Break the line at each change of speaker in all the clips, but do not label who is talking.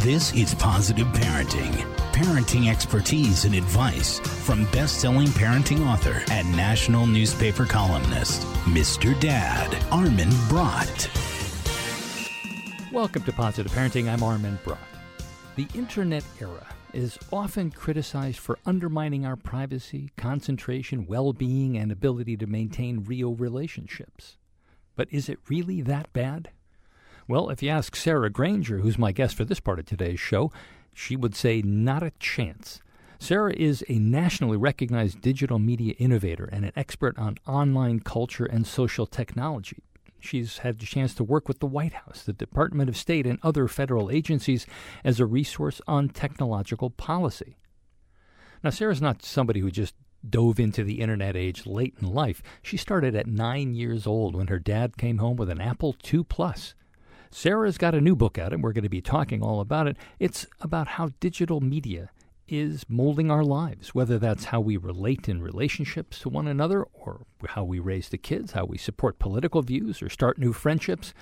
This is Positive Parenting. Parenting expertise and advice from best selling parenting author and national newspaper columnist, Mr. Dad, Armin Brott.
Welcome to Positive Parenting. I'm Armin Brott. The internet era is often criticized for undermining our privacy, concentration, well being, and ability to maintain real relationships. But is it really that bad? Well, if you ask Sarah Granger, who's my guest for this part of today's show, she would say not a chance. Sarah is a nationally recognized digital media innovator and an expert on online culture and social technology. She's had the chance to work with the White House, the Department of State, and other federal agencies as a resource on technological policy. Now, Sarah's not somebody who just dove into the internet age late in life. She started at nine years old when her dad came home with an Apple II Plus. Sarah's got a new book out, and we're going to be talking all about it. It's about how digital media is molding our lives, whether that's how we relate in relationships to one another, or how we raise the kids, how we support political views, or start new friendships.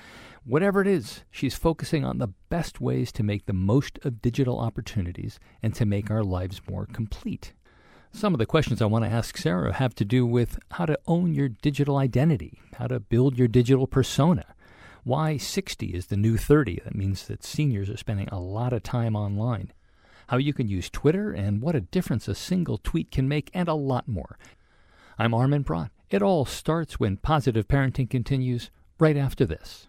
Whatever it is, she's focusing on the best ways to make the most of digital opportunities and to make our lives more complete. Some of the questions I want to ask Sarah have to do with how to own your digital identity, how to build your digital persona, why 60 is the new 30. That means that seniors are spending a lot of time online how you can use Twitter, and what a difference a single tweet can make, and a lot more. I'm Armin Brott. It all starts when positive parenting continues right after this.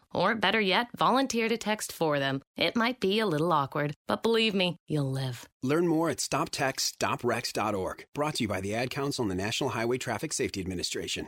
Or better yet, volunteer to text for them. It might be a little awkward, but believe me, you'll live.
Learn more at stoptextsstopwrecks.org. Brought to you by the Ad Council and the National Highway Traffic Safety Administration.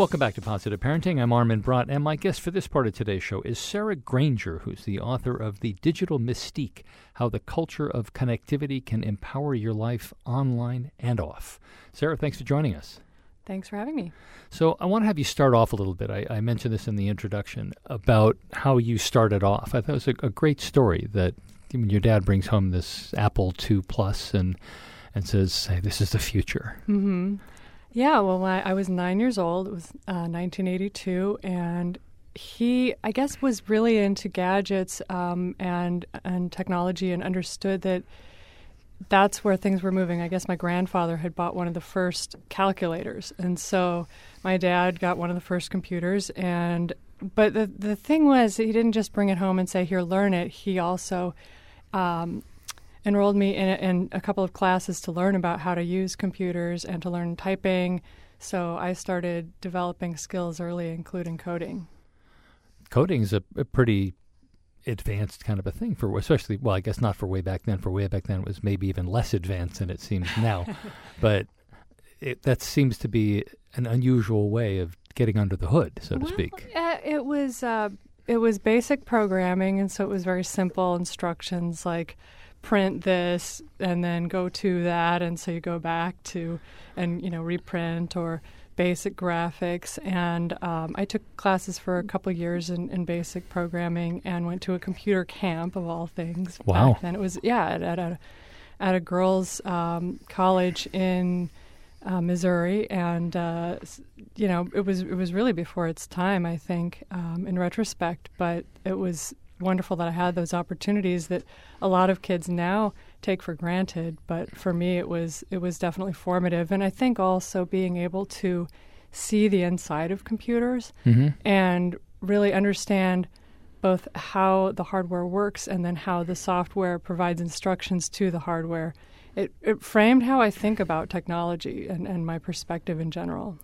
Welcome back to Positive Parenting. I'm Armin Brott, and my guest for this part of today's show is Sarah Granger, who's the author of The Digital Mystique How the Culture of Connectivity Can Empower Your Life Online and Off. Sarah, thanks for joining us.
Thanks for having me.
So, I want to have you start off a little bit. I, I mentioned this in the introduction about how you started off. I thought it was a, a great story that when your dad brings home this Apple II Plus and and says, hey, "This is the future."
Mm-hmm. Yeah, well, I, I was nine years old. It was uh, 1982, and he, I guess, was really into gadgets um, and and technology, and understood that that's where things were moving. I guess my grandfather had bought one of the first calculators, and so my dad got one of the first computers. And but the the thing was, he didn't just bring it home and say, "Here, learn it." He also um, enrolled me in a, in a couple of classes to learn about how to use computers and to learn typing. So I started developing skills early, including coding.
Coding is a, a pretty advanced kind of a thing for especially well i guess not for way back then for way back then it was maybe even less advanced than it seems now but it, that seems to be an unusual way of getting under the hood so
well,
to speak
uh, it was uh, it was basic programming and so it was very simple instructions like print this and then go to that. And so you go back to and you know reprint or basic graphics. And um, i took classes for a couple years in, in, basic programming and went to a computer camp of all things
wow.
then. It was yeah at, at a at a girls um, college in uh, Missouri, and uh, you know it was it was really before its time, I think, um, in retrospect. But it was wonderful that I had those opportunities that a lot of kids now take for granted. But for me, it was it was definitely formative, and I think also being able to see the inside of computers mm-hmm. and really understand both how the hardware works and then how the software provides instructions to the hardware. It, it framed how I think about technology and, and my perspective in general.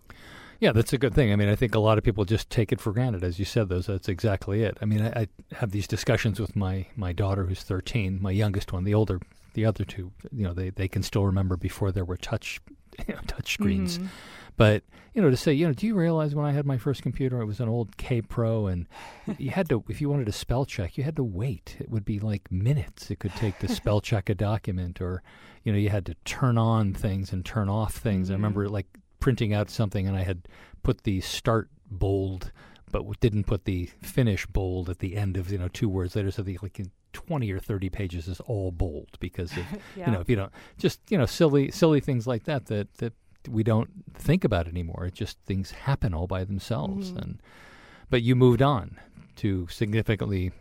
Yeah, that's a good thing. I mean, I think a lot of people just take it for granted, as you said. Those that's exactly it. I mean, I, I have these discussions with my my daughter, who's thirteen, my youngest one. The older, the other two, you know, they they can still remember before there were touch, you know, touch screens. Mm-hmm. But you know, to say, you know, do you realize when I had my first computer, it was an old Kaypro, and you had to, if you wanted to spell check, you had to wait. It would be like minutes. It could take to spell check a document, or you know, you had to turn on things and turn off things. Mm-hmm. I remember like printing out something, and I had put the start bold but didn't put the finish bold at the end of you know two words later. So the like 20 or 30 pages is all bold because of yeah. you know if you don't just you know silly silly things like that that that we don't think about anymore. It just things happen all by themselves mm-hmm. and but you moved on to significantly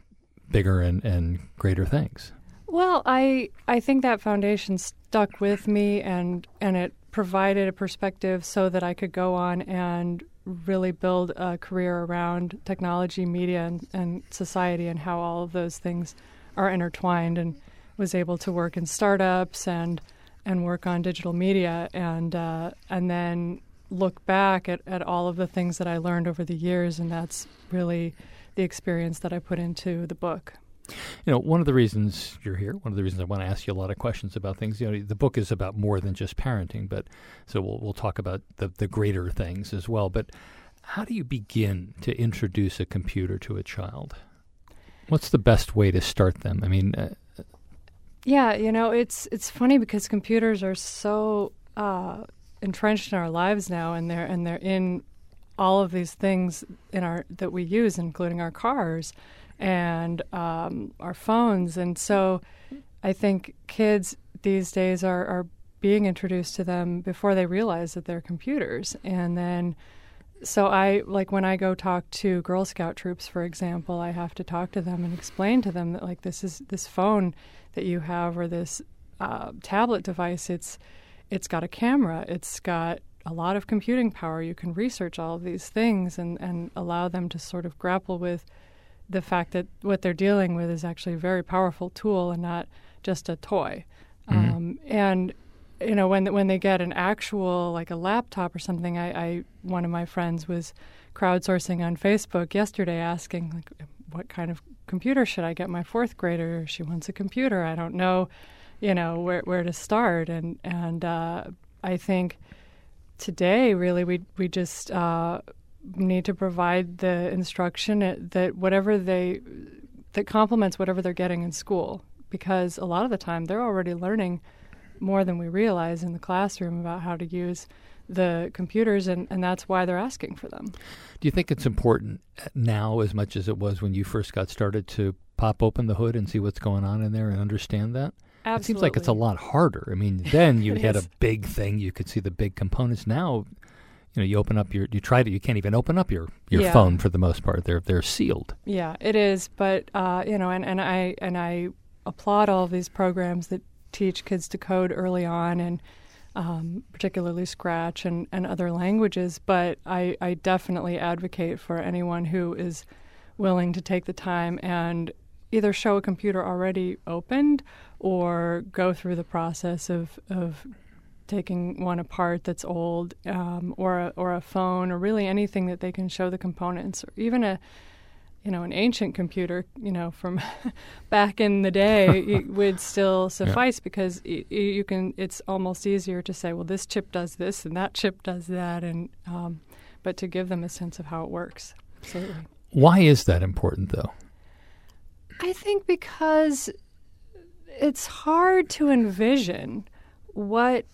bigger and, and greater things.
Well, I I think that foundation stuck with me and and it provided a perspective so that I could go on and really build a career around technology, media, and, and society, and how all of those things are intertwined. And was able to work in startups and and work on digital media, and uh, and then look back at, at all of the things that I learned over the years, and that's really the experience that I put into the book.
You know, one of the reasons you're here, one of the reasons I want to ask you a lot of questions about things. You know, the book is about more than just parenting, but so we'll we'll talk about the the greater things as well. But how do you begin to introduce a computer to a child? What's the best way to start them? I mean, uh,
yeah, you know, it's it's funny because computers are so uh, entrenched in our lives now, and they're and they're in all of these things in our that we use, including our cars and um, our phones. And so I think kids these days are, are being introduced to them before they realize that they're computers. And then, so I, like when I go talk to Girl Scout troops, for example, I have to talk to them and explain to them that, like, this is this phone that you have or this uh, tablet device, it's, it's got a camera, it's got a lot of computing power. You can research all of these things and, and allow them to sort of grapple with the fact that what they're dealing with is actually a very powerful tool and not just a toy. Mm-hmm. Um, and you know when when they get an actual like a laptop or something, I, I one of my friends was crowdsourcing on Facebook yesterday, asking like, what kind of computer should I get my fourth grader? She wants a computer. I don't know, you know where where to start. And and uh, I think today really we we just uh, need to provide the instruction that whatever they that complements whatever they're getting in school because a lot of the time they're already learning more than we realize in the classroom about how to use the computers and, and that's why they're asking for them.
Do you think it's important now as much as it was when you first got started to pop open the hood and see what's going on in there and understand that?
Absolutely.
It seems like it's a lot harder. I mean, then you had is. a big thing, you could see the big components. Now you know you open up your you try to you can't even open up your your yeah. phone for the most part. They're they're sealed.
Yeah it is. But uh, you know and, and i and i applaud all of these programs that teach kids to code early on and um, particularly scratch and, and other languages. But I, I definitely advocate for anyone who is willing to take the time and either show a computer already opened or go through the process of, of taking one apart that's old, um, or a, or a phone, or really anything that they can show the components, or even a you know an ancient computer, you know from back in the day, would still suffice yeah. because y- you can. It's almost easier to say, well, this chip does this and that chip does that, and um, but to give them a sense of how it works. Absolutely.
Why is that important, though?
I think because it's hard to envision what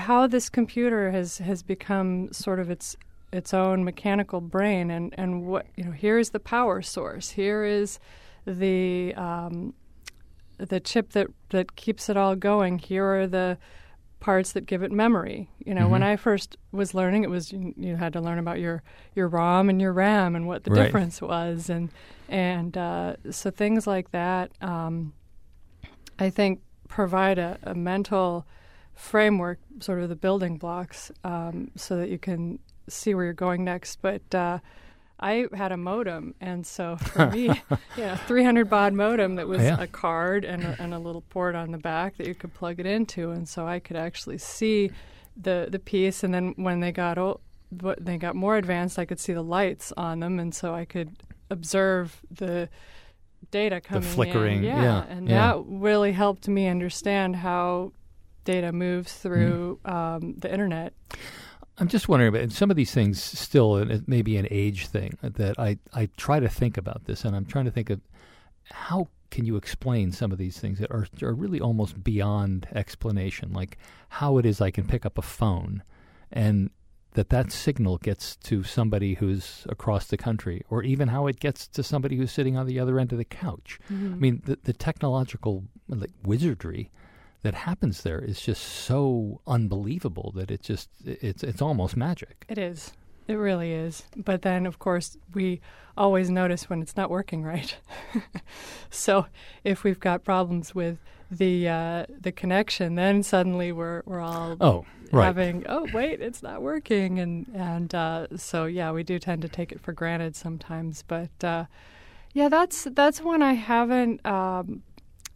how this computer has has become sort of its its own mechanical brain and and what you know here is the power source here is the um, the chip that that keeps it all going here are the parts that give it memory you know mm-hmm. when i first was learning it was you, you, had to learn about your your rom and your ram and what the right. difference was and and uh, so things like that um, i think provide a, a mental framework, sort of the building blocks, um, so that you can see where you're going next. But uh, I had a modem, and so for me, yeah, 300 baud modem that was yeah. a card and a, and a little port on the back that you could plug it into, and so I could actually see the the piece. And then when they got o- they got more advanced, I could see the lights on them, and so I could observe the data coming
the flickering,
in.
Yeah, yeah
and
yeah.
that really helped me understand how data moves through mm. um, the internet.
I'm just wondering about some of these things. Still, it may be an age thing that I I try to think about this, and I'm trying to think of how can you explain some of these things that are are really almost beyond explanation, like how it is I can pick up a phone and that that signal gets to somebody who's across the country, or even how it gets to somebody who's sitting on the other end of the couch.
Mm-hmm.
I mean, the, the technological like, wizardry that happens there is just so unbelievable that it just it's it's almost magic.
It is. It really is. But then, of course, we always notice when it's not working right. so if we've got problems with the uh, the connection, then suddenly we're we're all
oh right.
having oh wait it's not working and and uh, so yeah we do tend to take it for granted sometimes. But uh, yeah, that's that's one I haven't um,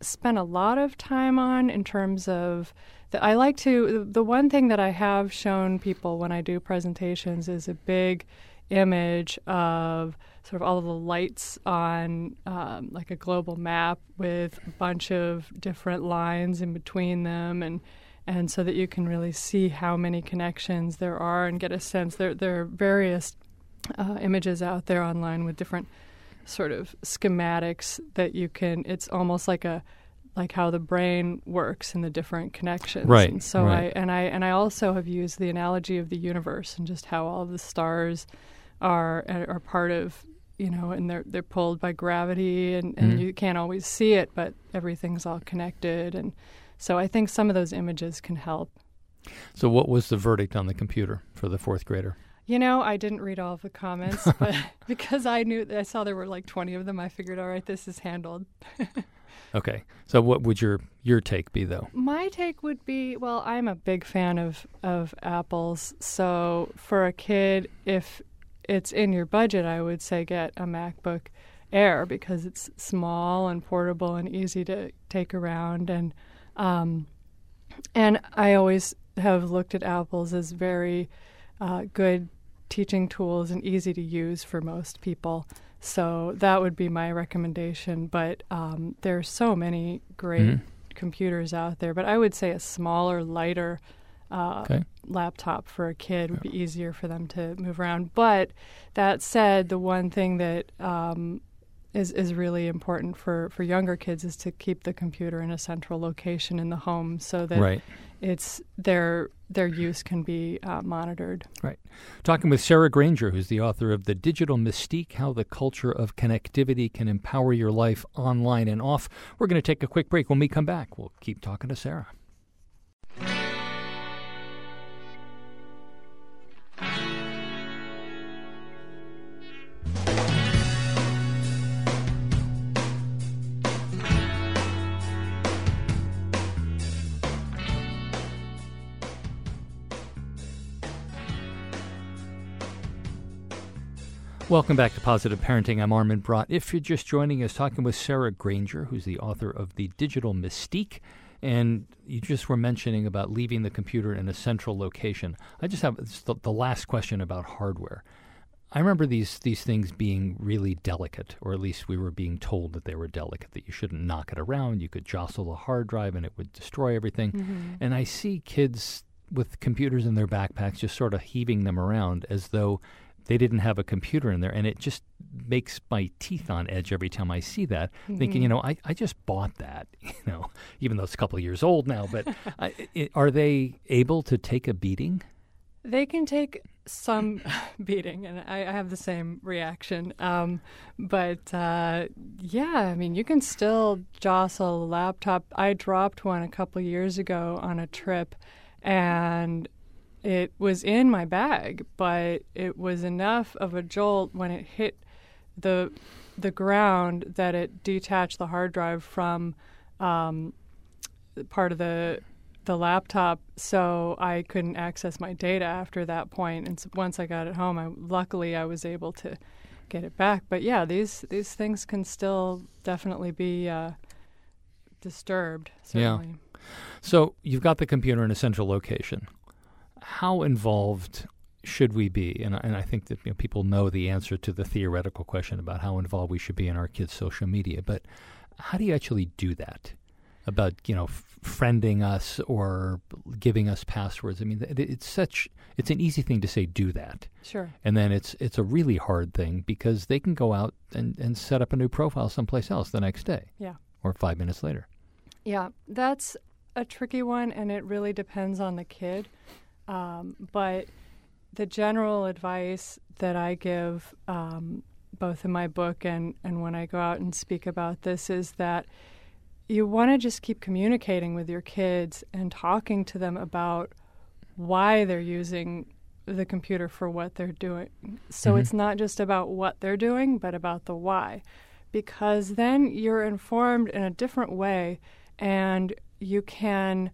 spent a lot of time on in terms of the, I like to, the one thing that I have shown people when I do presentations is a big image of sort of all of the lights on um, like a global map with a bunch of different lines in between them and and so that you can really see how many connections there are and get a sense. There there are various uh, images out there online with different sort of schematics that you can it's almost like a like how the brain works and the different connections.
Right.
And so
right.
I and I and I also have used the analogy of the universe and just how all of the stars are are part of you know, and they're they're pulled by gravity and, and mm-hmm. you can't always see it, but everything's all connected and so I think some of those images can help.
So what was the verdict on the computer for the fourth grader?
You know, I didn't read all of the comments, but because I knew I saw there were like 20 of them, I figured, all right, this is handled.
Okay. So what would your your take be though?
My take would be well, I'm a big fan of of apples. So for a kid if it's in your budget, I would say get a MacBook Air because it's small and portable and easy to take around and um, and I always have looked at apples as very uh, good teaching tools and easy to use for most people. So that would be my recommendation. But um, there are so many great mm-hmm. computers out there. But I would say a smaller, lighter uh, okay. laptop for a kid would be easier for them to move around. But that said, the one thing that um, is is really important for, for younger kids is to keep the computer in a central location in the home so that
right.
It's their their use can be uh, monitored.
Right. Talking with Sarah Granger, who's the author of The Digital Mystique How the Culture of Connectivity Can Empower Your Life Online and Off. We're going to take a quick break. When we come back, we'll keep talking to Sarah. Welcome back to Positive Parenting. I'm Armin Brott. If you're just joining us, talking with Sarah Granger, who's the author of The Digital Mystique, and you just were mentioning about leaving the computer in a central location. I just have the, the last question about hardware. I remember these these things being really delicate, or at least we were being told that they were delicate, that you shouldn't knock it around. You could jostle a hard drive and it would destroy everything. Mm-hmm. And I see kids with computers in their backpacks just sort of heaving them around as though they didn't have a computer in there and it just makes my teeth on edge every time I see that. Mm-hmm. thinking you know I, I just bought that you know even though it's a couple of years old now but I, it, are they able to take a beating?
They can take some beating and I, I, have the same reaction um, but uh, yeah I mean you can still jostle a laptop. I dropped one a couple years ago on a trip and it was in my bag, but it was enough of a jolt when it hit the the ground that it detached the hard drive from um, part of the the laptop, so I couldn't access my data after that point. And so once I got it home, I, luckily I was able to get it back. But yeah, these these things can still definitely be uh, disturbed. Certainly.
Yeah. So you've got the computer in a central location how involved should we be? And, and I think that you know, people know the answer to the theoretical question about how involved we should be in our kids' social media. But how do you actually do that? about you know f- friending us or giving us passwords. I mean, th- it's such it's an easy thing to say do that,
Sure.
and then it's it's a really hard thing because they can go out and, and set up a new profile someplace else the next day
Yeah.
or five minutes later.
Yeah, that's a tricky one, and it really depends on the kid. Um, but the general advice that I give, um, both in my book and, and when I go out and speak about this, is that you want to just keep communicating with your kids and talking to them about why they're using the computer for what they're doing. So
Mhm.
it's not just about what they're doing, but about the why. Because then you're informed in a different way and you can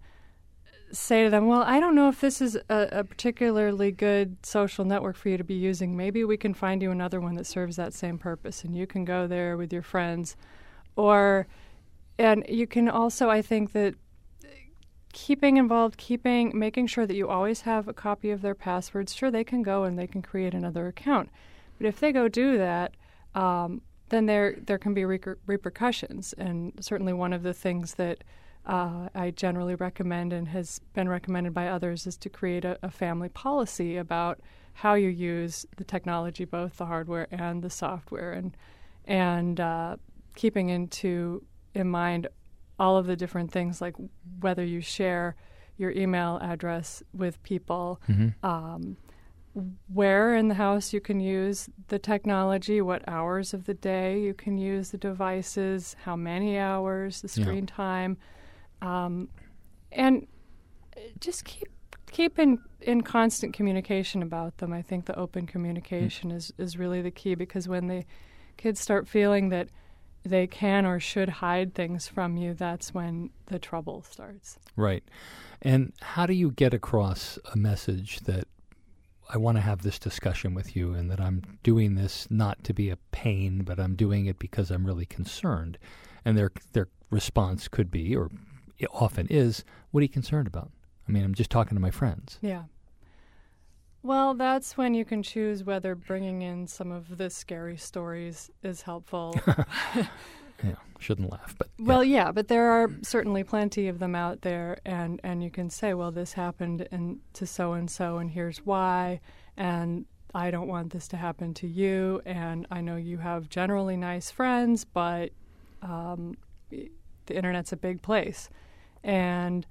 say to them, Well, I don't know if this is a, a particularly good social network for you to be using. Maybe we can find you another one that serves that same purpose and you can go there with your friends. Or, and you can also, I think that keeping involved, keeping, making sure that you always have a copy of their passwords. Sure, they can go and they can create another account. But if they go do that, um, then there there can be reper- repercussions. And certainly, one of the things that uh, I generally recommend and has been recommended by others is to create a, a family policy about how you use the technology, both the hardware and the software, and and uh, keeping into in mind all of the different things like whether you share your email address with people, um, where in the house you can use the technology, what hours of the day you can use the devices, how many hours, the
Yeah.
screen time, um, and just keep keep in, in constant communication about them. I think the open communication is, is really the key because when the kids start feeling that they can or should hide things from you, that's when the trouble starts.
Right. And how do you get across a message that I want to have this discussion with you and that I'm doing this not to be a pain, but I'm doing it because I'm really concerned? And their their response could be, or it often is, what are you concerned about? I mean, I'm just talking to my friends.
Yeah. Well, that's when you can choose whether bringing in some of the scary stories is helpful.
Yeah, shouldn't laugh, but yeah.
Well, yeah, but there are certainly plenty of them out there, and, and you can say, well, this happened and to so and so, and here's why, and I don't want this to happen to you, and I know you have generally nice friends, but um, the internet's a big place, and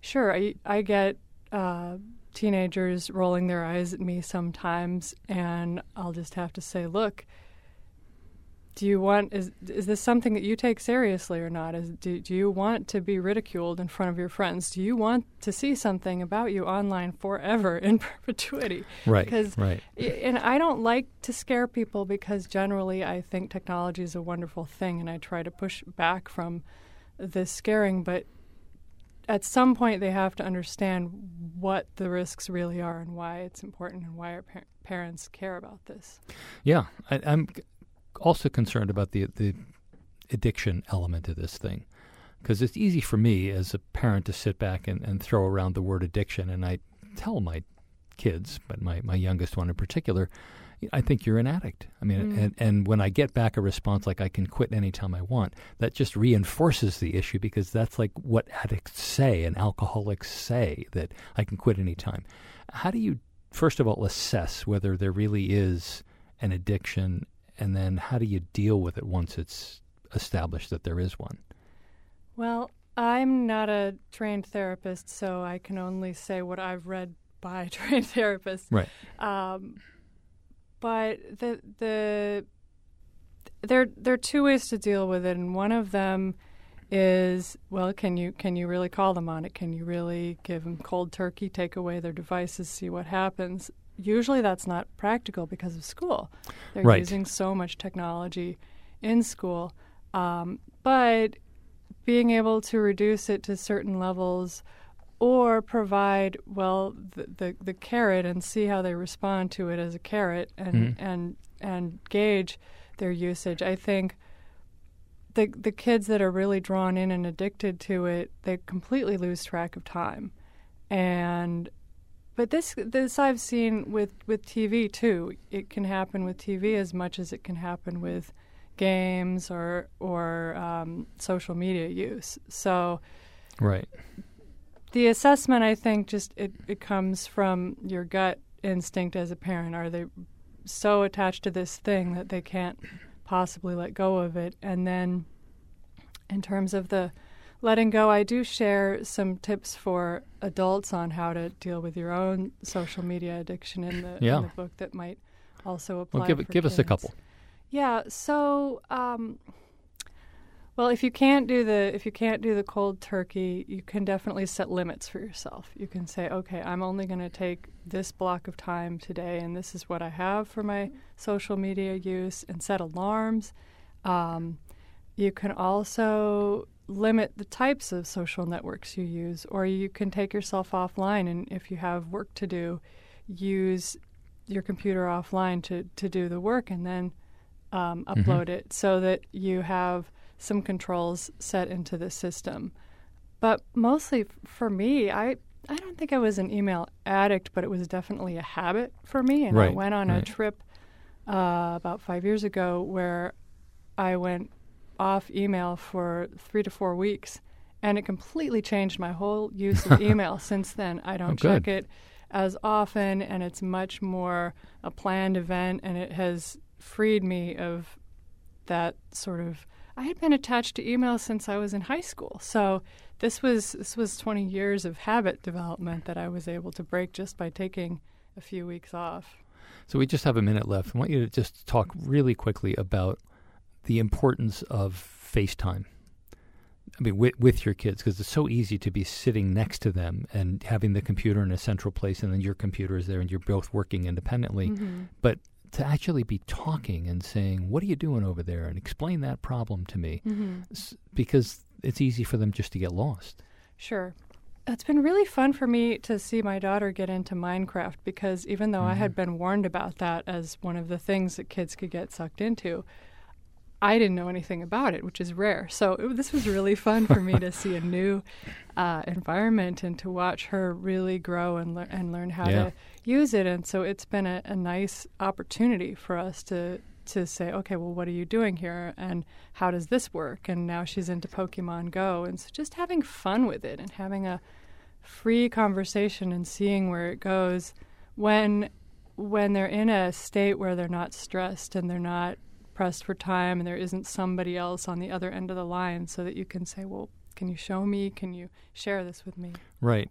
sure, I I get uh, teenagers rolling their eyes at me sometimes, and I'll just have to say, look do you want is is this something that you take seriously or not? Is do, do you want to be ridiculed in front of your friends? Do you want to see something about you online forever in perpetuity?
Right,
because
right.
and I don't like to scare people because generally I think technology is a wonderful thing and I try to push back from the scaring but at some point they have to understand what the risks really are and why it's important and why our par- parents care about this.
Yeah, I, I'm also concerned about the the addiction element of this thing because it's easy for me as a parent to sit back and, and throw around the word addiction, and I tell my kids, but my, my youngest one in particular, I think you're an addict. I mean,
Mm.
and, and when I get back a response like I can quit anytime I want, that just reinforces the issue because that's like what addicts say and alcoholics say that I can quit anytime. How do you, first of all, assess whether there really is an addiction, and then how do you deal with it once it's established that there is one?
Well, I'm not a trained therapist, so I can only say what I've read by trained therapists.
Right.
Um, but the the there there are two ways to deal with it, and one of them is well, can you can you really call them on it? Can you really give them cold turkey, take away their devices, see what happens? Usually, that's not practical because of school. They're
Right.
using so much technology in school, um, but being able to reduce it to certain levels or provide well the, the the carrot and see how they respond to it as a carrot and
Mhm.
and and gauge their usage i think the the kids that are really drawn in and addicted to it they completely lose track of time and but this this I've seen with with TV too. It can happen with TV as much as it can happen with games or or um, social media use. So,
right.
The assessment, I think, just it, it comes from your gut instinct as a parent. Are they so attached to this thing that they can't possibly let go of it? And then, in terms of the letting go, I do share some tips for adults on how to deal with your own social media addiction in the,
yeah.
in the book that might also apply.
Well, give, give
us
a couple.
Yeah. So, um, well, if you can't do the if you can't do the cold turkey, you can definitely set limits for yourself. You can say, okay, I'm only going to take this block of time today, and this is what I have for my social media use, and set alarms. Um, you can also limit the types of social networks you use, or you can take yourself offline, and if you have work to do, use your computer offline to, to do the work and then um, mm-hmm. upload mm-hmm. it so that you have some controls set into the system. But mostly for me, I I don't think I was an email addict, but it was definitely a habit for me. And
right,
I went on
right.
a trip uh, about five years ago where I went off email for three to four weeks, and it completely changed my whole use of email since then. I don't
oh,
check it as often, and it's much more a planned event, and it has freed me of that sort of. I had been attached to email since I was in high school, so this was this was 20 years of habit development that I was able to break just by taking a few weeks off.
So we just have a minute left. I want you to just talk really quickly about the importance of FaceTime. I mean, with, with your kids, because it's so easy to be sitting next to them and having the computer in a central place, and then your computer is there, and you're both working independently.
Mm-hmm.
But to actually be talking and saying, "What are you doing over there?" and explain that problem to me,
mm-hmm.
because it's easy for them just to get lost.
Sure. It's been really fun for me to see my daughter get into Minecraft because even though mm-hmm. I had been warned about that as one of the things that kids could get sucked into, I didn't know anything about it, which is rare. So it, this was really fun for me to see a new uh, environment and to watch her really grow and, le- and learn how
yeah.
to use it. And so it's been a, a nice opportunity for us to to say, okay, well, what are you doing here, and how does this work? And now she's into Pokemon Go, and so just having fun with it and having a free conversation and seeing where it goes when when they're in a state where they're not stressed and they're not pressed for time and there isn't somebody else on the other end of the line so that you can say, well, can you show me? Can you share this with me?
Right.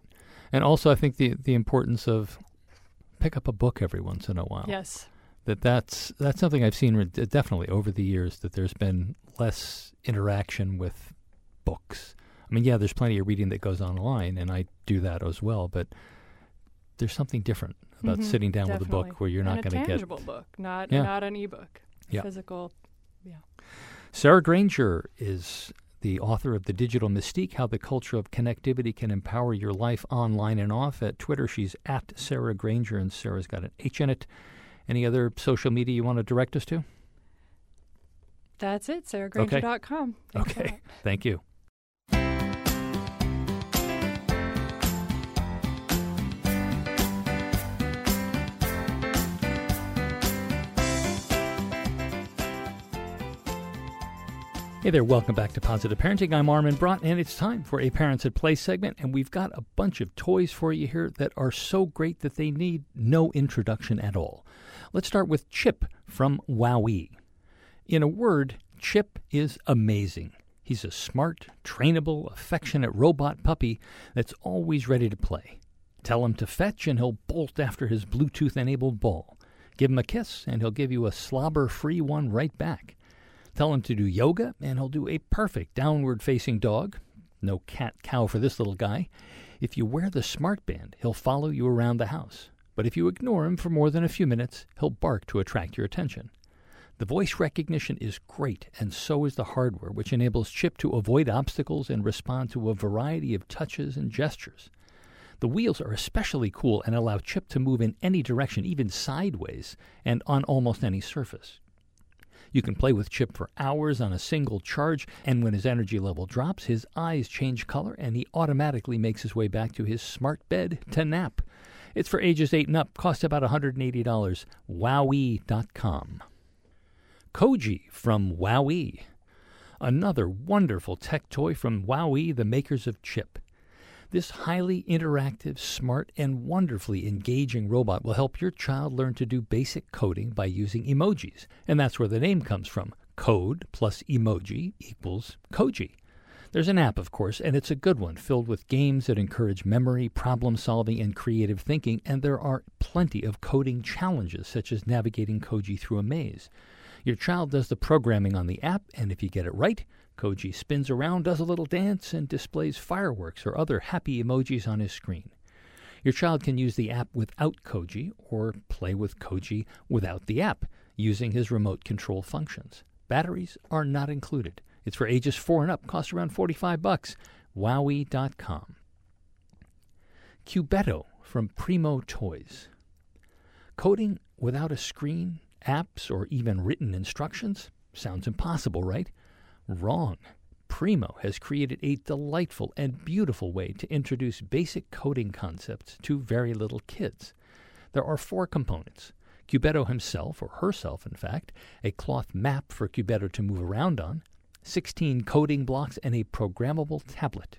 And also, I think the, the importance of pick up a book every once in a while.
Yes.
That that's that's something I've seen re- definitely over the years that there's been less interaction with books. I mean, yeah, there's plenty of reading that goes online, and I do that as well. But there's something different about
mm-hmm,
sitting down
definitely.
with a book where you're
and
not going to get
a tangible book, not
yeah.
not an ebook
yeah.
physical. Yeah.
Sarah Granger is the author of The Digital Mystique How the Culture of Connectivity Can Empower Your Life Online and Off. At Twitter, she's at Sarah Granger, and Sarah's got an H in it. Any other social media you want to direct us to?
That's it, sarahgranger.com.
Okay. okay. Thank you. Hey there, welcome back to Positive Parenting. I'm Armin Brott, and it's time for a Parents at Play segment. And we've got a bunch of toys for you here that are so great that they need no introduction at all. Let's start with Chip from WowWee. In a word, Chip is amazing. He's a smart, trainable, affectionate robot puppy that's always ready to play. Tell him to fetch, and he'll bolt after his Bluetooth enabled ball. Give him a kiss, and he'll give you a slobber free one right back. Tell him to do yoga, and he'll do a perfect downward facing dog. No cat cow for this little guy. If you wear the smart band, he'll follow you around the house. But if you ignore him for more than a few minutes, he'll bark to attract your attention. The voice recognition is great, and so is the hardware, which enables Chip to avoid obstacles and respond to a variety of touches and gestures. The wheels are especially cool and allow Chip to move in any direction, even sideways, and on almost any surface. You can play with Chip for hours on a single charge, and when his energy level drops, his eyes change color and he automatically makes his way back to his smart bed to nap. It's for ages 8 and up, costs about $180. Wowee.com. Koji from WowWee. Another wonderful tech toy from WowWee, the makers of Chip. This highly interactive, smart, and wonderfully engaging robot will help your child learn to do basic coding by using emojis. And that's where the name comes from. Code plus emoji equals Koji. There's an app, of course, and it's a good one, filled with games that encourage memory, problem solving, and creative thinking, and there are plenty of coding challenges, such as navigating Koji through a maze. Your child does the programming on the app, and if you get it right, Koji spins around, does a little dance, and displays fireworks or other happy emojis on his screen. Your child can use the app without Koji or play with Koji without the app using his remote control functions. Batteries are not included. It's for ages 4 and up, costs around 45 bucks. WowWee.com. Cubetto from Primo Toys. Coding without a screen, apps, or even written instructions? Sounds impossible, right? Wrong. Primo has created a delightful and beautiful way to introduce basic coding concepts to very little kids. There are four components Cubetto himself, or herself, in fact, a cloth map for Cubetto to move around on, 16 coding blocks, and a programmable tablet.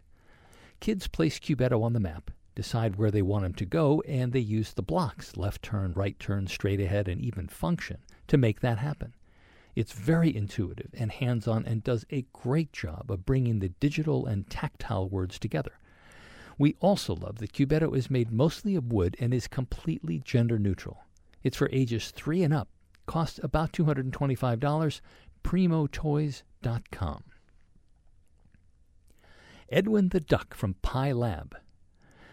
Kids place Cubetto on the map, decide where they want him to go, and they use the blocks left turn, right turn, straight ahead, and even function to make that happen. It's very intuitive and hands on and does a great job of bringing the digital and tactile words together. We also love that Cubetto is made mostly of wood and is completely gender neutral. It's for ages 3 and up, costs about $225, primotoys.com. Edwin the Duck from Pi Lab.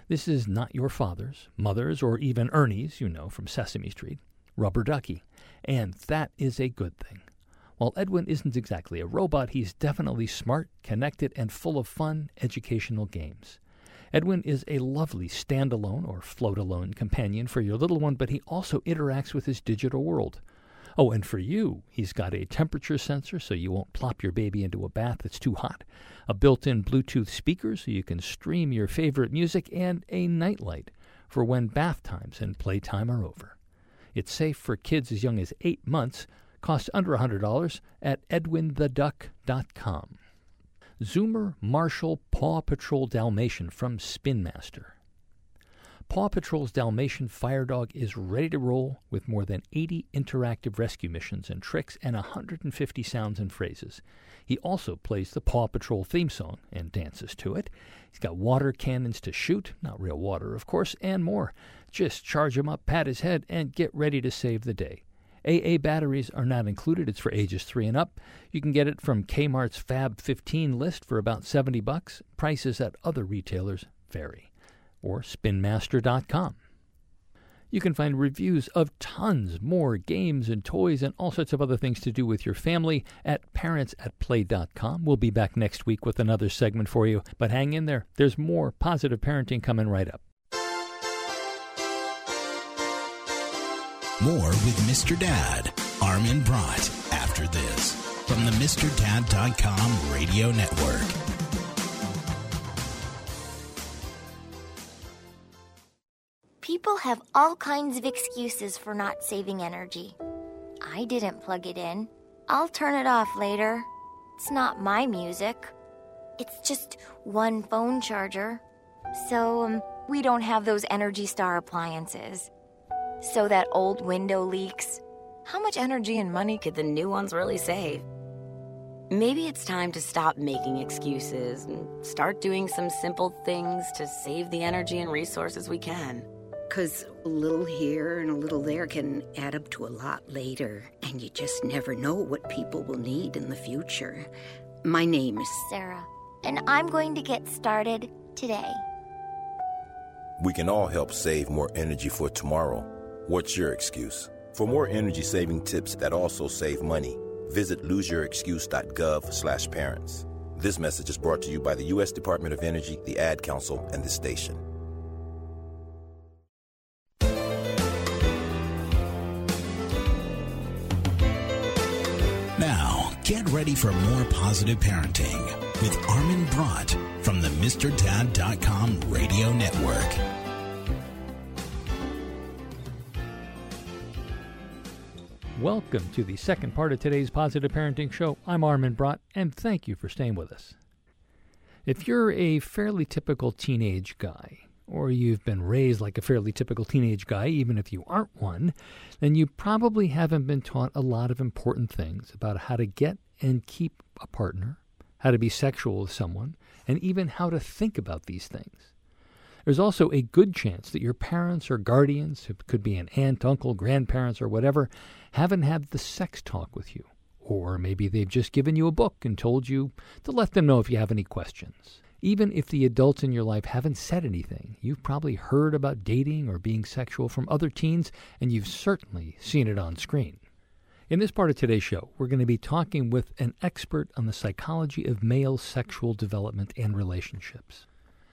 This is not your father's, mother's, or even Ernie's, you know, from Sesame Street, rubber ducky. And that is a good thing. While Edwin isn't exactly a robot, he's definitely smart, connected, and full of fun, educational games. Edwin is a lovely standalone or float alone companion for your little one, but he also interacts with his digital world. Oh, and for you, he's got a temperature sensor so you won't plop your baby into a bath that's too hot, a built in Bluetooth speaker so you can stream your favorite music, and a nightlight for when bath times and playtime are over. It's safe for kids as young as eight months, costs under $100 at edwintheduck.com. Zoomer Marshall Paw Patrol Dalmatian from Spin Master. Paw Patrol's Dalmatian Fire Dog is ready to roll with more than 80 interactive rescue missions and tricks and 150 sounds and phrases. He also plays the Paw Patrol theme song and dances to it. He's got water cannons to shoot, not real water, of course, and more. Just charge him up, pat his head, and get ready to save the day. AA batteries are not included. It's for ages 3 and up. You can get it from Kmart's Fab 15 list for about 70 bucks. Prices at other retailers vary or spinmaster.com. You can find reviews of tons more games and toys and all sorts of other things to do with your family at parentsatplay.com. We'll be back next week with another segment for you, but hang in there. There's more positive parenting coming right up.
More with Mr. Dad, Armin Brott, after this from the MrDad.com radio network.
People have all kinds of excuses for not saving energy. I didn't plug it in. I'll turn it off later. It's not my music. It's just one phone charger. So, um, we don't have those Energy Star appliances. So that old window leaks.
How much energy and money could the new ones really save? Maybe it's time to stop making excuses and start doing some simple things to save the energy and resources we can.
Because a little here and a little there can add up to a lot later, and you just never know what people will need in the future. My name is
Sarah, and I'm going to get started today.
We can all help save more energy for tomorrow. What's your excuse? For more energy saving tips that also save money, visit loseyourexcuse.gov/parents. This message is brought to you by the U.S. Department of Energy, the Ad Council, and this station.
Now, get ready for more positive parenting with Armin Brott from the MrDad.com radio network.
Welcome to the second part of today's Positive Parenting Show. I'm Armin Brott, and thank you for staying with us. If you're a fairly typical teenage guy, or you've been raised like a fairly typical teenage guy, even if you aren't one, then you probably haven't been taught a lot of important things about how to get and keep a partner, how to be sexual with someone, and even how to think about these things. There's also a good chance that your parents or guardians, it could be an aunt, uncle, grandparents, or whatever, haven't had the sex talk with you. Or maybe they've just given you a book and told you to let them know if you have any questions. Even if the adults in your life haven't said anything, you've probably heard about dating or being sexual from other teens, and you've certainly seen it on screen. In this part of today's show, we're going to be talking with an expert on the psychology of male sexual development and relationships.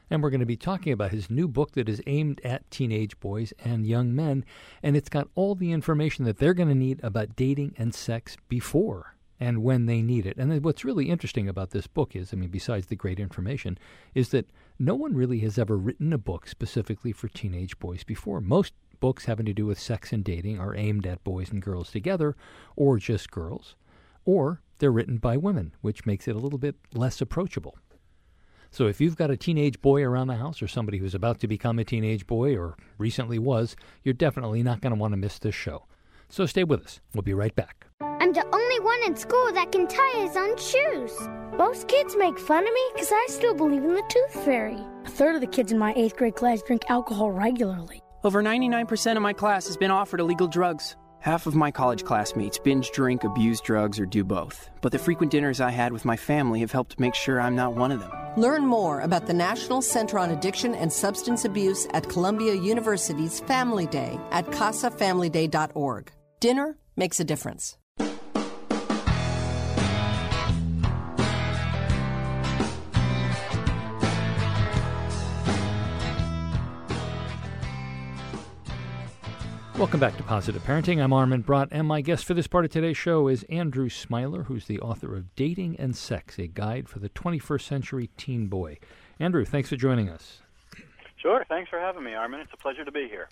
And we're going to be talking about his new book that is aimed at teenage boys and young men. And it's got all the information that they're going to need about dating and sex before and when they need it. And what's really interesting about this book is, I mean, besides the great information, is that no one really has ever written a book specifically for teenage boys before. Most books having to do with sex and dating are aimed at boys and girls together, or just girls, or they're written by women, which makes it a little bit less approachable. So if you've got a teenage boy around the house or somebody who's about to become a teenage boy or recently was, you're definitely not going to want to miss this show. So stay with us. We'll be right back.
I'm the only one in school that can tie his own shoes. Most kids make fun of me because I still believe in the tooth fairy. A third of the kids in my eighth grade class drink alcohol regularly.
Over 99% of my class has been offered illegal drugs. Half of my college classmates binge drink, abuse drugs, or do both. But the frequent dinners I had with my family have helped make sure I'm not one of them.
Learn more about the National Center on Addiction and Substance Abuse at Columbia University's Family Day at casafamilyday.org. Dinner makes a difference.
Welcome back to Positive Parenting. I'm Armin Brott, and my guest for this part of today's show is Andrew Smiler, who's the author of Dating and Sex, a guide for the 21st century teen boy. Andrew, thanks for joining us.
Sure. Thanks for having me, Armin. It's a pleasure to be here.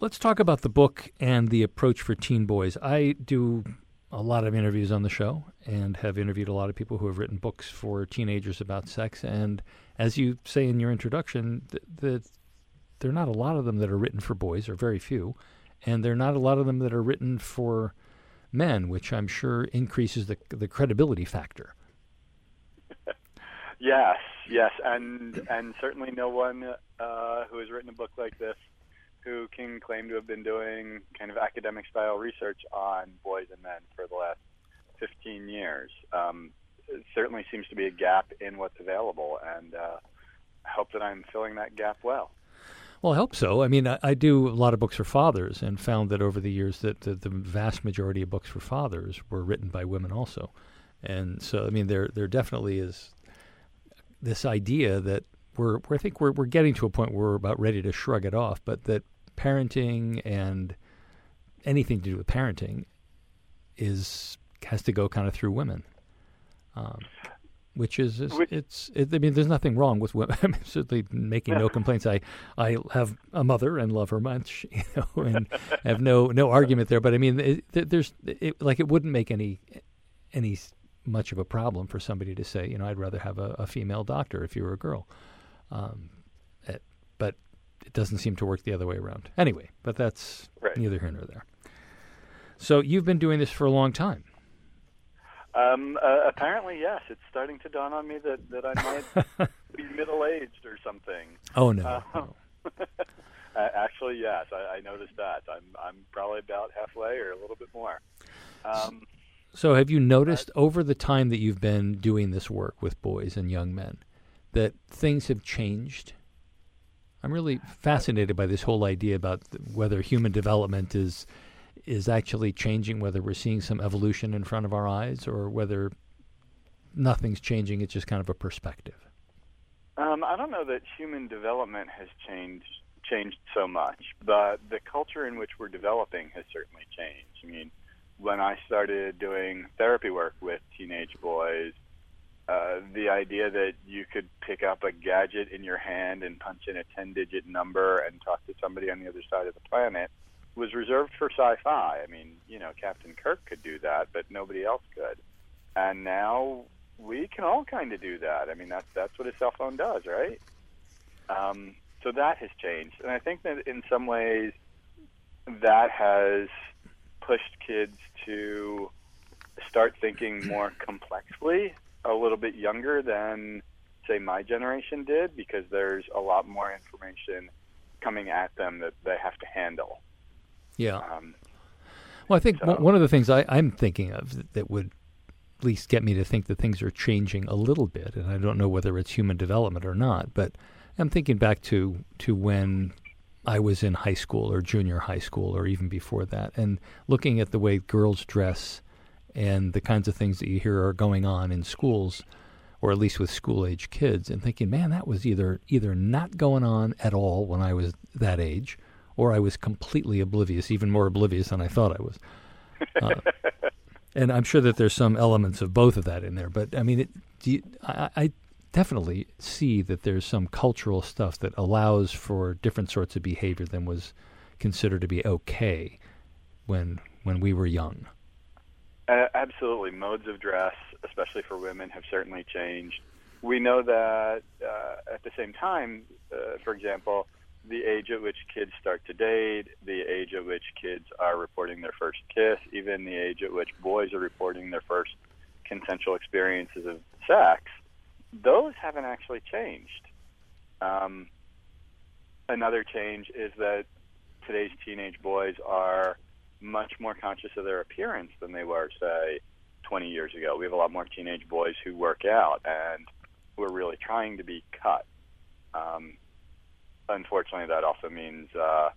Let's talk about the book and the approach for teen boys. I do a lot of interviews on the show and have interviewed a lot of people who have written books for teenagers about sex. And as you say in your introduction, the, the there are not a lot of them that are written for boys, or very few, and there are not a lot of them that are written for men, which I'm sure increases the the credibility factor.
yes, yes, and and certainly no one uh, who has written a book like this who can claim to have been doing kind of academic style research on boys and men for the last 15 years. Um, it certainly seems to be a gap in what's available, and uh, I hope that I'm filling that gap well.
Well, I hope so. I mean, I, I, do a lot of books for fathers, and found that over the years that the, the, vast majority of books for fathers were written by women also, and so I mean, there there definitely is this idea that we're, we're I think we're we're getting to a point where we're about ready to shrug it off, but that parenting and anything to do with parenting is has to go kind of through women. Um, which is, is which, it's it, I mean there's nothing wrong with women. I'm certainly making no complaints. I I have a mother and love her much, you know, and have no no argument there. But I mean, it, there's it, like it wouldn't make any any much of a problem for somebody to say, you know, I'd rather have a, a female doctor if you were a girl. Um, it, but it doesn't seem to work the other way around. Anyway, but that's
right.
neither here nor there. So you've been doing this for a long time.
Um, uh, apparently, yes. It's starting to dawn on me that, that I might be middle aged or something.
Oh no.
Uh, actually, yes. I, I noticed that. I'm I'm probably about halfway or a little bit more. Um,
so, have you noticed over the time that you've been doing this work with boys and young men that things have changed? I'm really fascinated by this whole idea about whether human development is is actually changing, whether we're seeing some evolution in front of our eyes or whether nothing's changing, it's just kind of a perspective?
Um, I don't know that human development has changed changed so much, but the culture in which we're developing has certainly changed. I mean, when I started doing therapy work with teenage boys, uh, the idea that you could pick up a gadget in your hand and punch in a 10 digit number and talk to somebody on the other side of the planet was reserved for sci-fi. I mean, you know, Captain Kirk could do that, but nobody else could. And now we can all kind of do that. I mean, that's that's what a cell phone does, right? Um, so that has changed, and I think that in some ways that has pushed kids to start thinking more complexly a little bit younger than say my generation did because there's a lot more information coming at them that they have to handle.
Yeah.
Um,
well, I think
so-
one of the things I, I'm thinking of that, that would at least get me to think that things are changing a little bit, and I don't know whether it's human development or not, but I'm thinking back to to when I was in high school or junior high school or even before that, and looking at the way girls dress and the kinds of things that you hear are going on in schools, or at least with school age kids, and thinking, man, that was either either not going on at all when I was that age, or I was completely oblivious, even more oblivious than I thought I was. Uh, and I'm sure that there's some elements of both of that in there. But I mean, it, you, I, I definitely see that there's some cultural stuff that allows for different sorts of behavior than was considered to be okay when when we were young.
Uh, absolutely. Modes of dress, especially for women, have certainly changed. We know that uh, at the same time, uh, for example, the age at which kids start to date, the age at which kids are reporting their first kiss, even the age at which boys are reporting their first consensual experiences of sex, those haven't actually changed. Um, another change is that today's teenage boys are much more conscious of their appearance than they were, say, 20 years ago. We have a lot more teenage boys who work out and who are really trying to be cut. Um, unfortunately, that also means uh,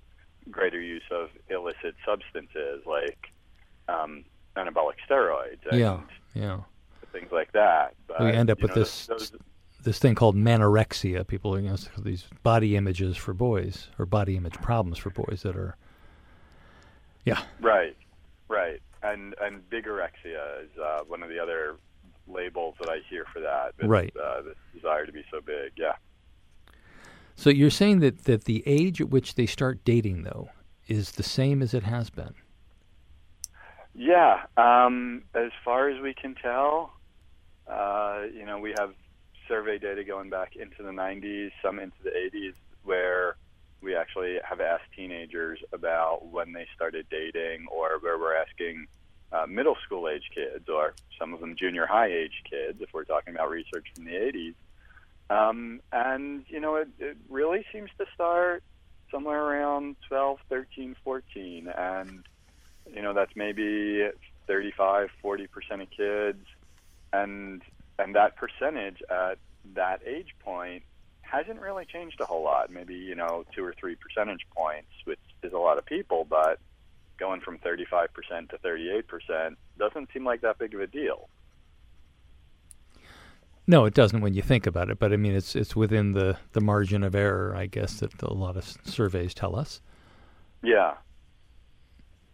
greater use of illicit substances like um, anabolic steroids and
Yeah, yeah.
things like that. But,
we end up with
know,
this
those-
this thing called manorexia. People, you know, these body images for boys or body image problems for boys that are, yeah,
Right, right, and and bigorexia is uh, one of the other labels that I hear for that. It's,
Right.
Uh, this desire to be so big. Yeah.
So you're saying that, that the age at which they start dating, though, is the same as it has been.
Yeah. Um, as far as we can tell, uh, you know, we have survey data going back into the 90s, some into the 80s, where we actually have asked teenagers about when they started dating, or where we're asking uh, middle school age kids, or some of them junior high age kids, if we're talking about research from the 80s. Um, and, you know, it, it really seems to start somewhere around 12, 13, 14. And, you know, that's maybe 35, 40% of kids. And, and that percentage at that age point hasn't really changed a whole lot. Maybe, you know, two or three percentage points, which is a lot of people, but going from 35% to 38% doesn't seem like that big of a deal.
No, it doesn't when you think about it. But I mean, it's it's within the, the margin of error, I guess, that a lot of surveys tell us.
Yeah.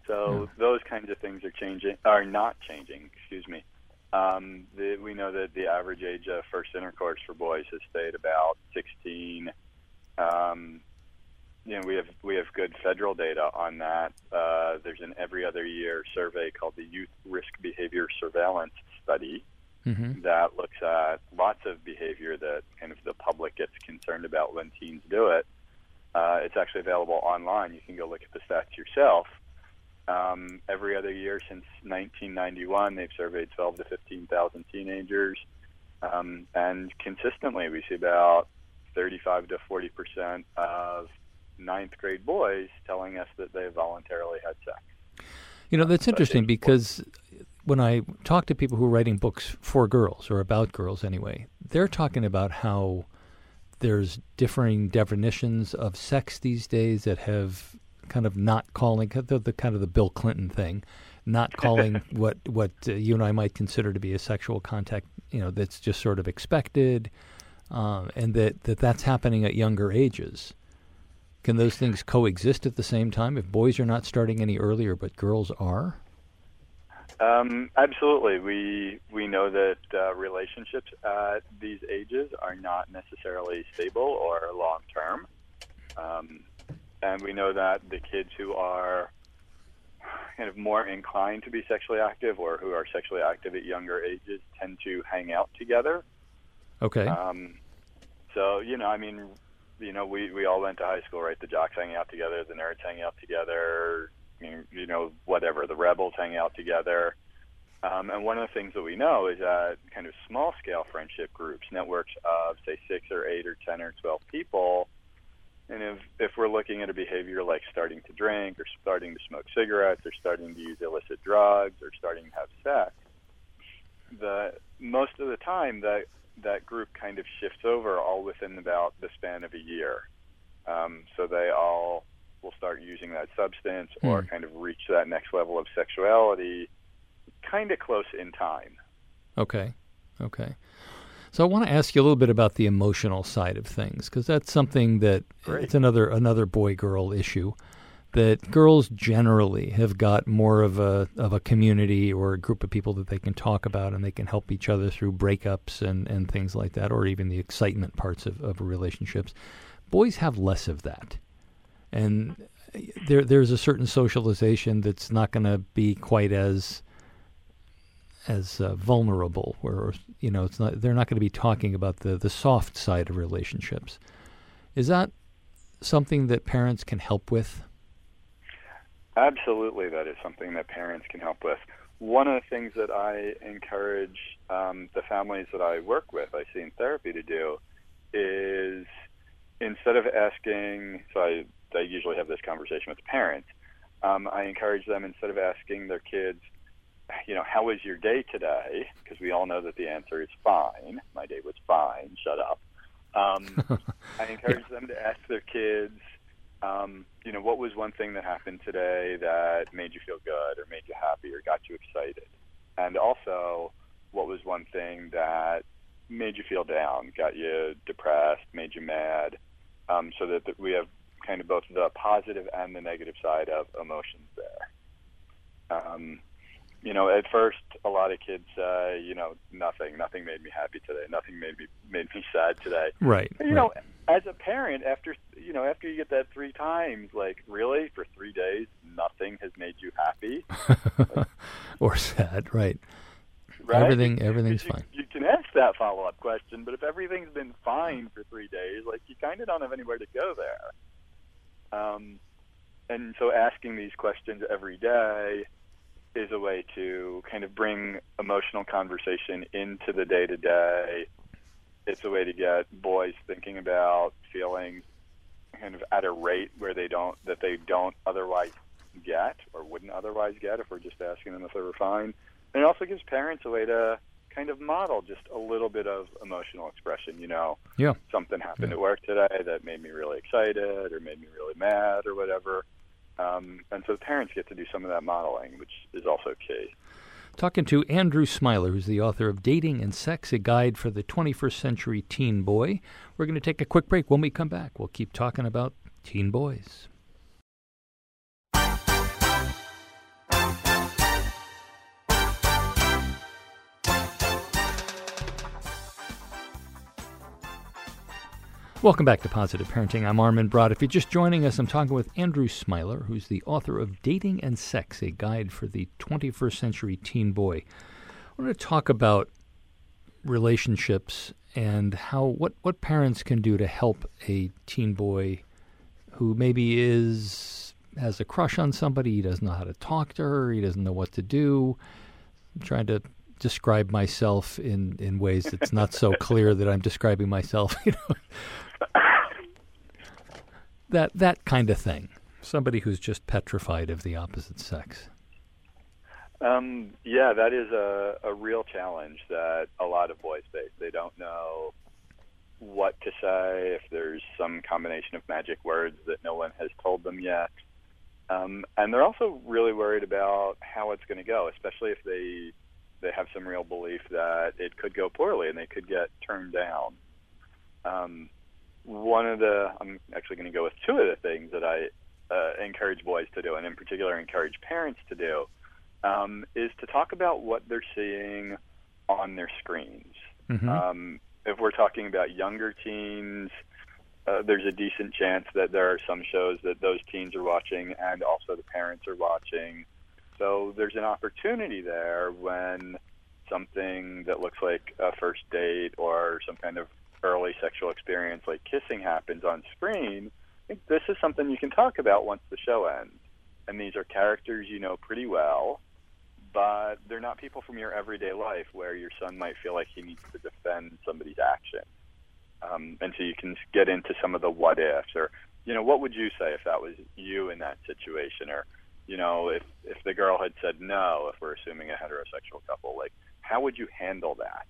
So those kinds of things are changing, are not changing. Excuse me. Um, the, we know that the average age of first intercourse for boys has stayed about 16. Um, you know, we have we have good federal data on that. Uh, there's an every other year survey called the Youth Risk Behavior Surveillance Study
Mm-hmm.
that looks at lots of behavior that kind of the public gets concerned about when teens do it. Uh, it's actually available online. You can go look at the stats yourself. Um, every other year since 1991, they've surveyed 12 to 15,000 teenagers, um, and consistently we see about 35 to 40 percent of ninth grade boys telling us that they voluntarily had sex.
You know, that's interesting because when I talk to people who are writing books for girls or about girls anyway, they're talking about how there's differing definitions of sex these days that have kind of not calling the, the kind of the Bill Clinton thing, not calling what what uh, you and I might consider to be a sexual contact, you know, that's just sort of expected, um, and that, that that's happening at younger ages. Can those things coexist at the same time if boys are not starting any earlier but girls are?
Um, absolutely. We we know that uh, relationships at these ages are not necessarily stable or long term, um, and we know that the kids who are kind of more inclined to be sexually active or who are sexually active at younger ages tend to hang out together.
Okay.
Um, so you know, I mean, you know, we we all went to high school, right? The jocks hanging out together, the nerds hanging out together, you know, whatever. The rebels hang out together. Um, and one of the things that we know is that kind of small scale friendship groups, networks of say six or eight or ten or twelve people, and if if we're looking at a behavior like starting to drink or starting to smoke cigarettes or starting to use illicit drugs or starting to have sex, the most of the time that that group kind of shifts over all within about the span of a year. Um, so they all will start using that substance or
Hmm.
kind of reach that next level of sexuality kind of close in time.
Okay. Okay. So I want to ask you a little bit about the emotional side of things because that's something that it's another another boy girl issue that girls generally have got more of a of a community or a group of people that they can talk about and they can help each other through breakups and, and things like that or even the excitement parts of, of relationships. Boys have less of that. And there there's a certain socialization that's not going to be quite as as uh, vulnerable where you know it's not they're not going to be talking about the the soft side of relationships is that something that parents can help with
Absolutely, that is something that parents can help with. One of the things that I encourage um, the families that I work with, I see in therapy, to do is instead of asking, so I, I usually have this conversation with parents, um, I encourage them instead of asking their kids, you know, how was your day today? Because we all know that the answer is fine. My day was fine. Shut up. Um, I encourage them to ask their kids, um, you know, what was one thing that happened today that made you feel good or made you happy or got you excited? And also, what was one thing that made you feel down, got you depressed, made you mad? Um, so that, that we have kind of both the positive and the negative side of emotions there. Um, you know, at first, a lot of kids say, you know, nothing, nothing made me happy today, nothing made me made me sad today.
Right,
And, you know, as a parent, after you know, after you get that three times, like really for three days, nothing has made you happy.
or sad right
Right?
everything everything's
you,
fine
You can ask that follow up question, but if everything's been fine for three days, like you kind of don't have anywhere to go there. Um, and so asking these questions every day is a way to kind of bring emotional conversation into the day to day. It's a way to get boys thinking about feelings kind of at a rate where they don't that they don't otherwise get or wouldn't otherwise get if we're just asking them if they were fine. And it also gives parents a way to kind of model just a little bit of emotional expression. You know,
yeah
something happened at work today that made me really excited or made me really mad or whatever. Um, and so parents get to do some of that modeling, which is also key.
talking to andrew smiler who's the author of dating and sex a guide for the 21st century teen boy we're going to take a quick break when we come back we'll keep talking about teen boys Welcome back to Positive Parenting. I'm Armin Brott. If you're just joining us, I'm talking with Andrew Smiler, who's the author of Dating and Sex, a guide for the 21st century teen boy. I want to talk about relationships and how what, what parents can do to help a teen boy who maybe is has a crush on somebody, he doesn't know how to talk to her, he doesn't know what to do. I'm trying to describe myself in, in ways that's not so clear that I'm describing myself, you know. that that kind of thing. Somebody who's just petrified of the opposite sex.
Um, yeah, that is a, a real challenge that a lot of boys face. They don't know what to say, if there's some combination of magic words that no one has told them yet. Um, and they're also really worried about how it's going to go, especially if they they have some real belief that it could go poorly and they could get turned down. Um, one of the I'm actually going to go with two of the things that I uh, encourage boys to do, and in particular encourage parents to do, um, is to talk about what they're seeing on their screens.
Mhm.
Um, if we're talking about younger teens, uh, there's a decent chance that there are some shows that those teens are watching and also the parents are watching So there's an opportunity there when something that looks like a first date or some kind of early sexual experience like kissing happens on screen. I think this is something you can talk about once the show ends. And these are characters you know pretty well, but they're not people from your everyday life where your son might feel like he needs to defend somebody's action. Um, and so you can get into some of the what ifs or, you know, what would you say if that was you in that situation? Or, you know, if, if the girl had said no, if we're assuming a heterosexual couple, like, how would you handle that?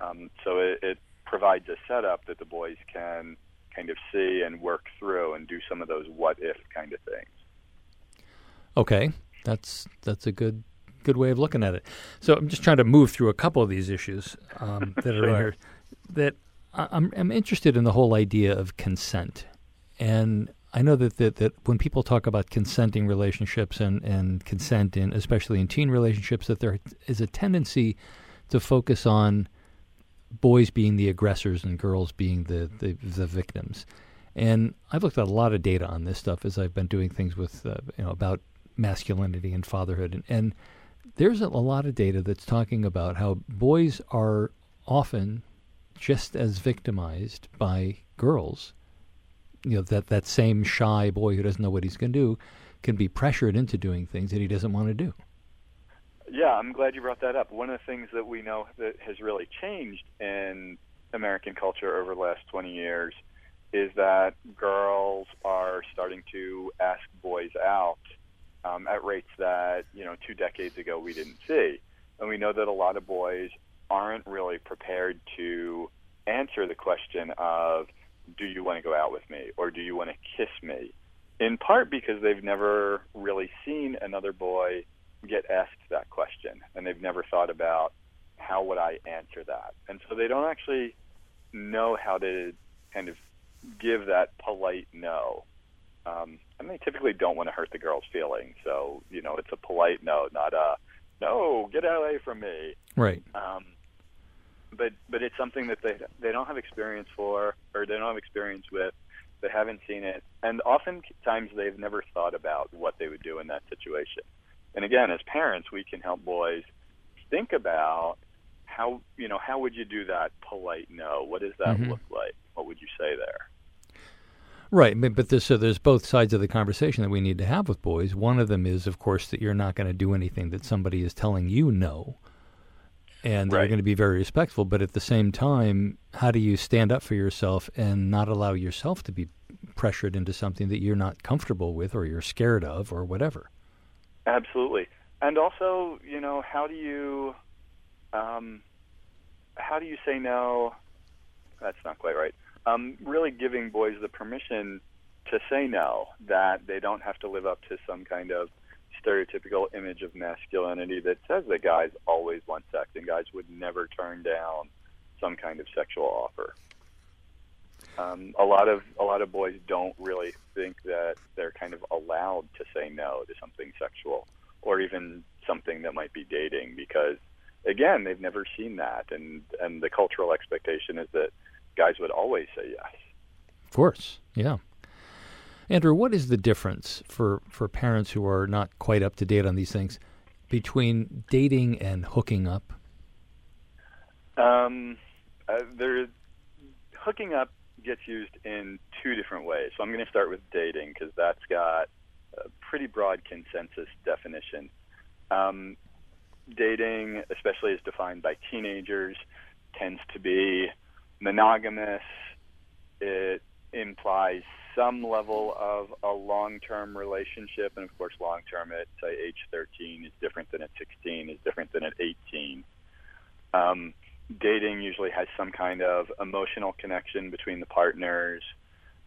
Um, so it, it provides a setup that the boys can kind of see and work through and do some of those what if kind of things.
Okay, that's that's a good good way of looking at it. So I'm just trying to move through a couple of these issues um, that are in here. That I'm, I'm interested in the whole idea of consent, and I know that, that that when people talk about consenting relationships and and consent in especially in teen relationships, that there is a tendency to focus on boys being the aggressors and girls being the, the, the victims. And I've looked at a lot of data on this stuff as I've been doing things with uh, you know about masculinity and fatherhood, and, and there's a, a lot of data that's talking about how boys are often just as victimized by girls. You know that that same shy boy who doesn't know what he's going to do can be pressured into doing things that he doesn't want to do.
Yeah, I'm glad you brought that up. One of the things that we know that has really changed in American culture over the last 20 years is that girls are starting to ask boys out um, at rates that you know two decades ago we didn't see, and we know that a lot of boys aren't really prepared to answer the question of do you want to go out with me? Or do you want to kiss me? In part because they've never really seen another boy get asked that question and they've never thought about how would I answer that. And so they don't actually know how to kind of give that polite no. Um, and they typically don't want to hurt the girl's feelings. So, you know, it's a polite no, not a no, get away from me.
Right.
Um, but but it's something that they they don't have experience for or they don't have experience with. They haven't seen it, and oftentimes they've never thought about what they would do in that situation. And again, as parents, we can help boys think about how you know how would you do that polite no? What does that
Mhm.
look like? What would you say there?
Right, but, but there's, so there's both sides of the conversation that we need to have with boys. One of them is, of course, that you're not going to do anything that somebody is telling you no, and they're going to be very respectful. But at the same time, how do you stand up for yourself and not allow yourself to be pressured into something that you're not comfortable with, or you're scared of, or whatever?
Absolutely. And also, you know, how do you um, how do you say no? That's not quite right. Um, really giving boys the permission to say no, that they don't have to live up to some kind of stereotypical image of masculinity that says that guys always want sex and guys would never turn down some kind of sexual offer. Um, a lot of a lot of boys don't really think that they're kind of allowed to say no to something sexual or even something that might be dating because again they've never seen that and and the cultural expectation is that guys would always say yes.
Of course, yeah. Andrew, what is the difference for, for parents who are not quite up to date on these things between dating and hooking up?
Um, uh, there, hooking up gets used in two different ways. So I'm going to start with dating because that's got a pretty broad consensus definition. Um, dating, especially as defined by teenagers, tends to be monogamous. It implies some level of a long-term relationship, and of course, long-term at say age 13 is different than at 16, is different than at 18. Um, dating usually has some kind of emotional connection between the partners.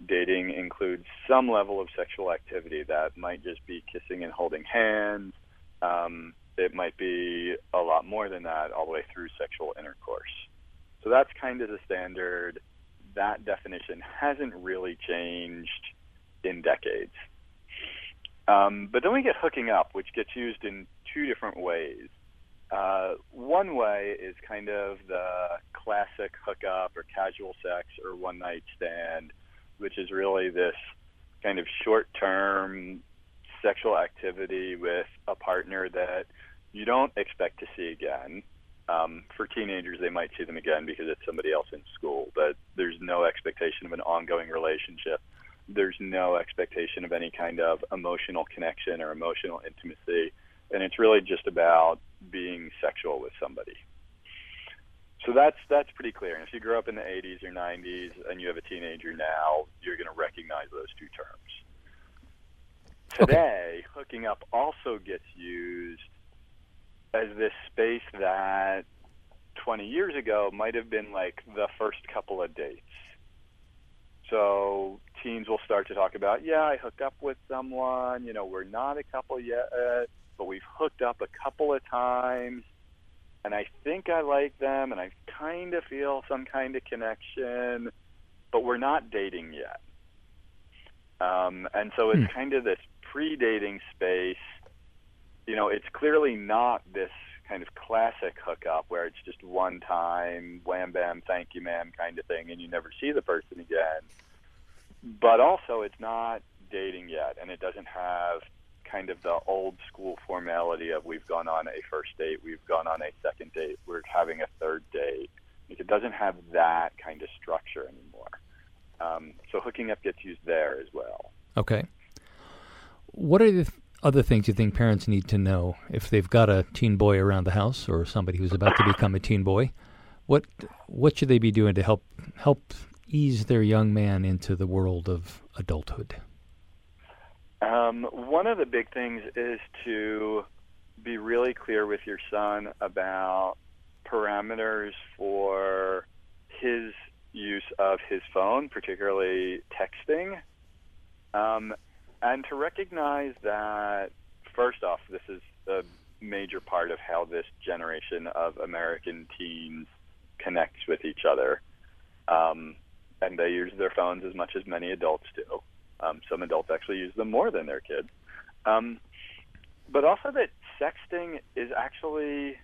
Dating includes some level of sexual activity that might just be kissing and holding hands. Um, it might be a lot more than that, all the way through sexual intercourse. So that's kind of the standard. That definition hasn't really changed in decades. Um, but then we get hooking up, which gets used in two different ways. Uh, one way is kind of the classic hookup or casual sex or one night stand, which is really this kind of short term sexual activity with a partner that you don't expect to see again. Um, for teenagers, they might see them again because it's somebody else in school, but there's no expectation of an ongoing relationship. There's no expectation of any kind of emotional connection or emotional intimacy, and it's really just about being sexual with somebody. So that's that's pretty clear. And if you grew up in the 80s or 90s and you have a teenager now, you're going to recognize those two terms. Today, okay. hooking up also gets used as this space that 20 years ago might have been like the first couple of dates. So teens will start to talk about, yeah, I hooked up with someone. You know, we're not a couple yet, but we've hooked up a couple of times, and I think I like them, and I kind of feel some kind of connection, but we're not dating yet. Um, and so it's hmm. kind of this pre-dating space. You know, it's clearly not this kind of classic hookup where it's just one time, wham bam, thank you, ma'am, kind of thing, and you never see the person again. But also, it's not dating yet, and it doesn't have kind of the old school formality of we've gone on a first date, we've gone on a second date, we're having a third date. It doesn't have that kind of structure anymore. Um, so hooking up gets used there as well.
Okay. What are the th- other things you think parents need to know if they've got a teen boy around the house or somebody who's about to become a teen boy? What what should they be doing to help help ease their young man into the world of adulthood?
Um, one of the big things is to be really clear with your son about parameters for his use of his phone, particularly texting. Um, and to recognize that, first off, this is a major part of how this generation of American teens connects with each other. Um, and they use their phones as much as many adults do. Um, some adults actually use them more than their kids. Um, but also that sexting is actually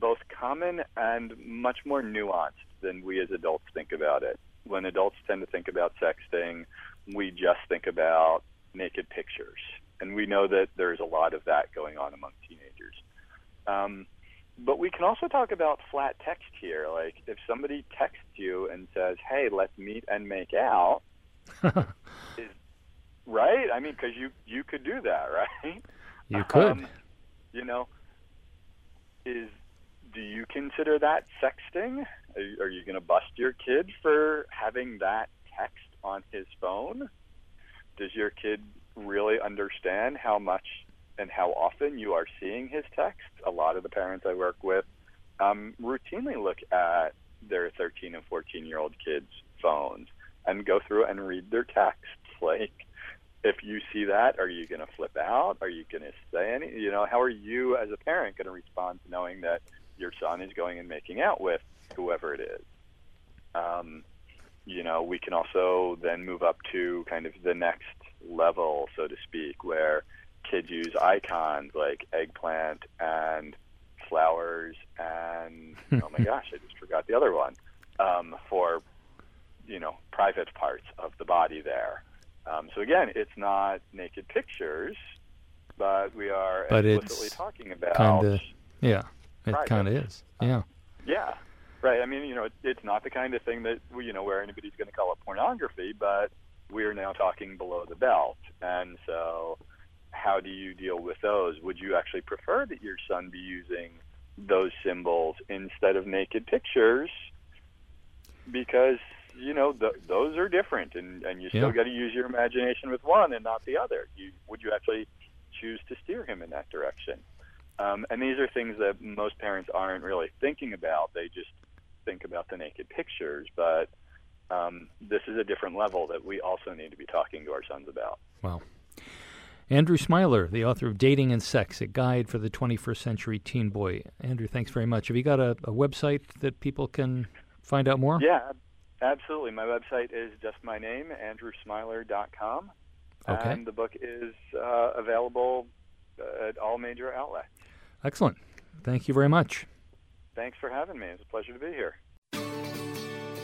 both common and much more nuanced than we as adults think about it. When adults tend to think about sexting, we just think about naked pictures. And we know that there's a lot of that going on among teenagers. Um, but we can also talk about flat text here. Like if somebody texts you and says, "Hey, let's meet and make out," is, right? I mean, because you you could do that, right?
You could. Um,
you know, is do you consider that sexting? Are you, are you going to bust your kid for having that text on his phone? Does your kid really understand how much and how often you are seeing his text? A lot of the parents I work with um, routinely look at their 13 and 14 year old kids' phones and go through and read their texts. Like, if you see that, are you going to flip out? Are you going to say any? You know, how are you as a parent going to respond to knowing that your son is going and making out with whoever it is? Um, you know, we can also then move up to kind of the next level, so to speak, where kids use icons like eggplant and flowers and oh my gosh, I just forgot the other one um, for you know private parts of the body there. Um, so again, it's not naked pictures, but we are
but
explicitly talking about
kinda, yeah, it kind of is, yeah,
yeah, right. I mean, you know, it, it's not the kind of thing that we, you know where anybody's going to call it pornography, but we are now talking below the belt, and so how do you deal with those? Would you actually prefer that your son be using those symbols instead of naked pictures? Because you know th- those are different, and and you still
Yeah.
got to use your imagination with one and not the other. You, would you actually choose to steer him in that direction? Um, and these are things that most parents aren't really thinking about. They just think about the naked pictures, but um, this is a different level that we also need to be talking to our sons about.
Wow. Andrew Smiler, the author of Dating and Sex, a guide for the 21st century teen boy. Andrew, thanks very much. Have you got a, a website that people can find out more?
Yeah, absolutely. My website is just my name, andrewsmiler.com.
Okay.
And the book is uh, available uh, at all major outlets.
Excellent. Thank you very much.
Thanks for having me. It's a pleasure to be here.